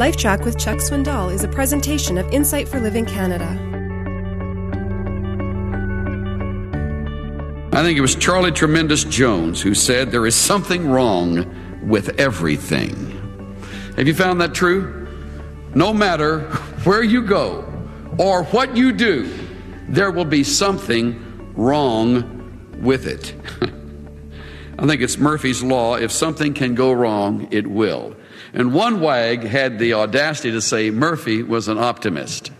LifeTrac with Chuck Swindoll is a presentation of Insight for Living Canada. I think it was Charlie Tremendous Jones who said, There is something wrong with everything. Have you found that true? No matter where you go or what you do, there will be something wrong with it. I think it's Murphy's Law. If something can go wrong, it will. And one wag had the audacity to say Murphy was an optimist.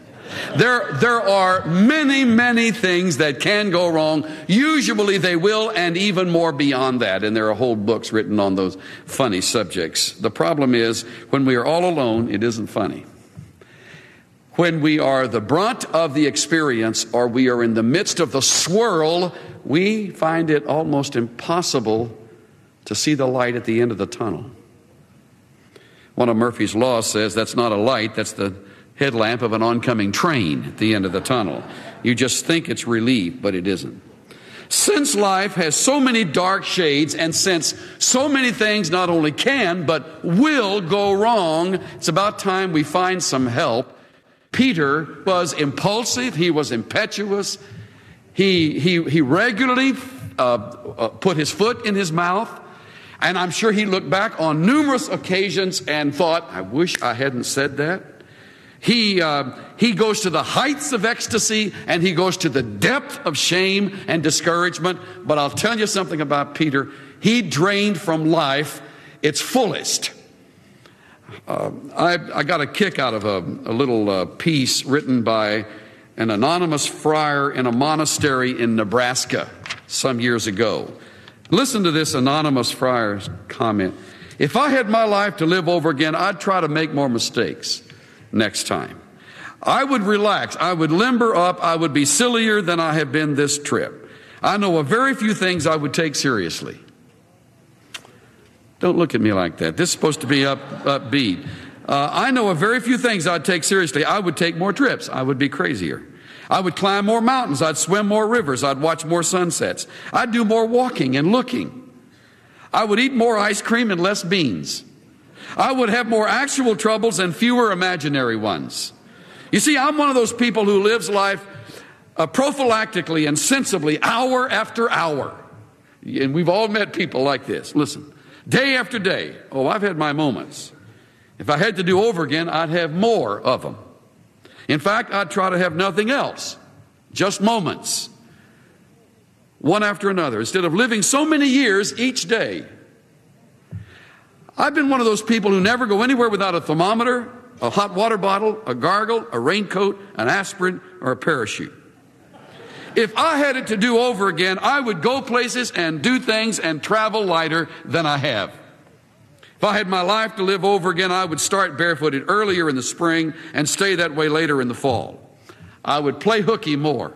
There, there are many, many things that can go wrong. Usually they will, and even more beyond that. And there are whole books written on those funny subjects. The problem is, when we are all alone, it isn't funny. When we are the brunt of the experience or we are in the midst of the swirl, we find it almost impossible to see the light at the end of the tunnel. One of Murphy's laws says that's not a light, that's the headlamp of an oncoming train at the end of the tunnel. You just think it's relief, but it isn't. Since life has so many dark shades, and since so many things not only can, but will go wrong, it's about time we find some help. Peter was impulsive, he was impetuous, he, he, he regularly uh, uh, put his foot in his mouth. And I'm sure he looked back on numerous occasions and thought, I wish I hadn't said that. He, uh, he goes to the heights of ecstasy and he goes to the depth of shame and discouragement. But I'll tell you something about Peter. He drained from life its fullest. Uh, I, I, got a kick out of a, a little uh, piece written by an anonymous friar in a monastery in Nebraska some years ago. Listen to this anonymous friar's comment. If I had my life to live over again, I'd try to make more mistakes next time. I would relax. I would limber up. I would be sillier than I have been this trip. I know of very few things I would take seriously. Don't look at me like that. This is supposed to be up, upbeat. Uh, I know of very few things I'd take seriously. I would take more trips. I would be crazier. I would climb more mountains. I'd swim more rivers. I'd watch more sunsets. I'd do more walking and looking. I would eat more ice cream and less beans. I would have more actual troubles and fewer imaginary ones. You see, I'm one of those people who lives life uh, prophylactically and sensibly, hour after hour. And we've all met people like this. Listen, day after day. Oh, I've had my moments. If I had to do over again, I'd have more of them. In fact, I'd try to have nothing else, just moments, one after another, instead of living so many years each day. I've been one of those people who never go anywhere without a thermometer, a hot water bottle, a gargle, a raincoat, an aspirin, or a parachute. If I had it to do over again, I would go places and do things and travel lighter than I have. If I had my life to live over again, I would start barefooted earlier in the spring and stay that way later in the fall. I would play hooky more.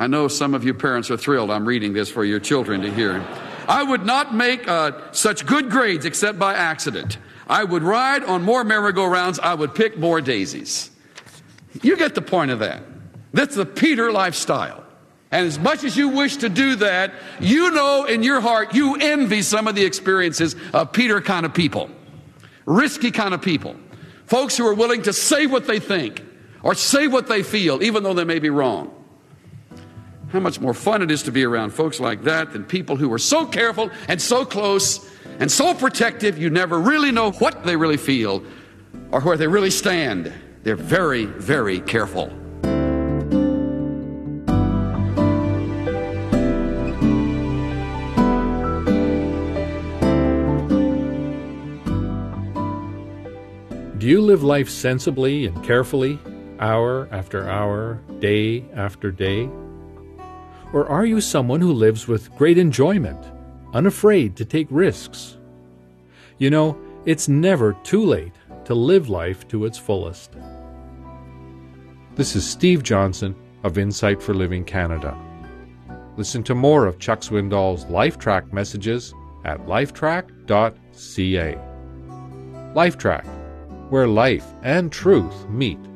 I know some of you parents are thrilled I'm reading this for your children to hear. I would not make uh, such good grades except by accident. I would ride on more merry-go-rounds. I would pick more daisies. You get the point of that. That's the Peter lifestyle. And as much as you wish to do that, you know in your heart you envy some of the experiences of Peter kind of people, risky kind of people, folks who are willing to say what they think or say what they feel, even though they may be wrong. How much more fun it is to be around folks like that than people who are so careful and so close and so protective you never really know what they really feel or where they really stand. They're very, very careful. Do you live life sensibly and carefully, hour after hour, day after day? Or are you someone who lives with great enjoyment, unafraid to take risks? You know, it's never too late to live life to its fullest. This is Steve Johnson of Insight for Living Canada. Listen to more of Chuck Swindoll's LifeTrac messages at lifetrac.ca. LifeTrac where life and truth meet.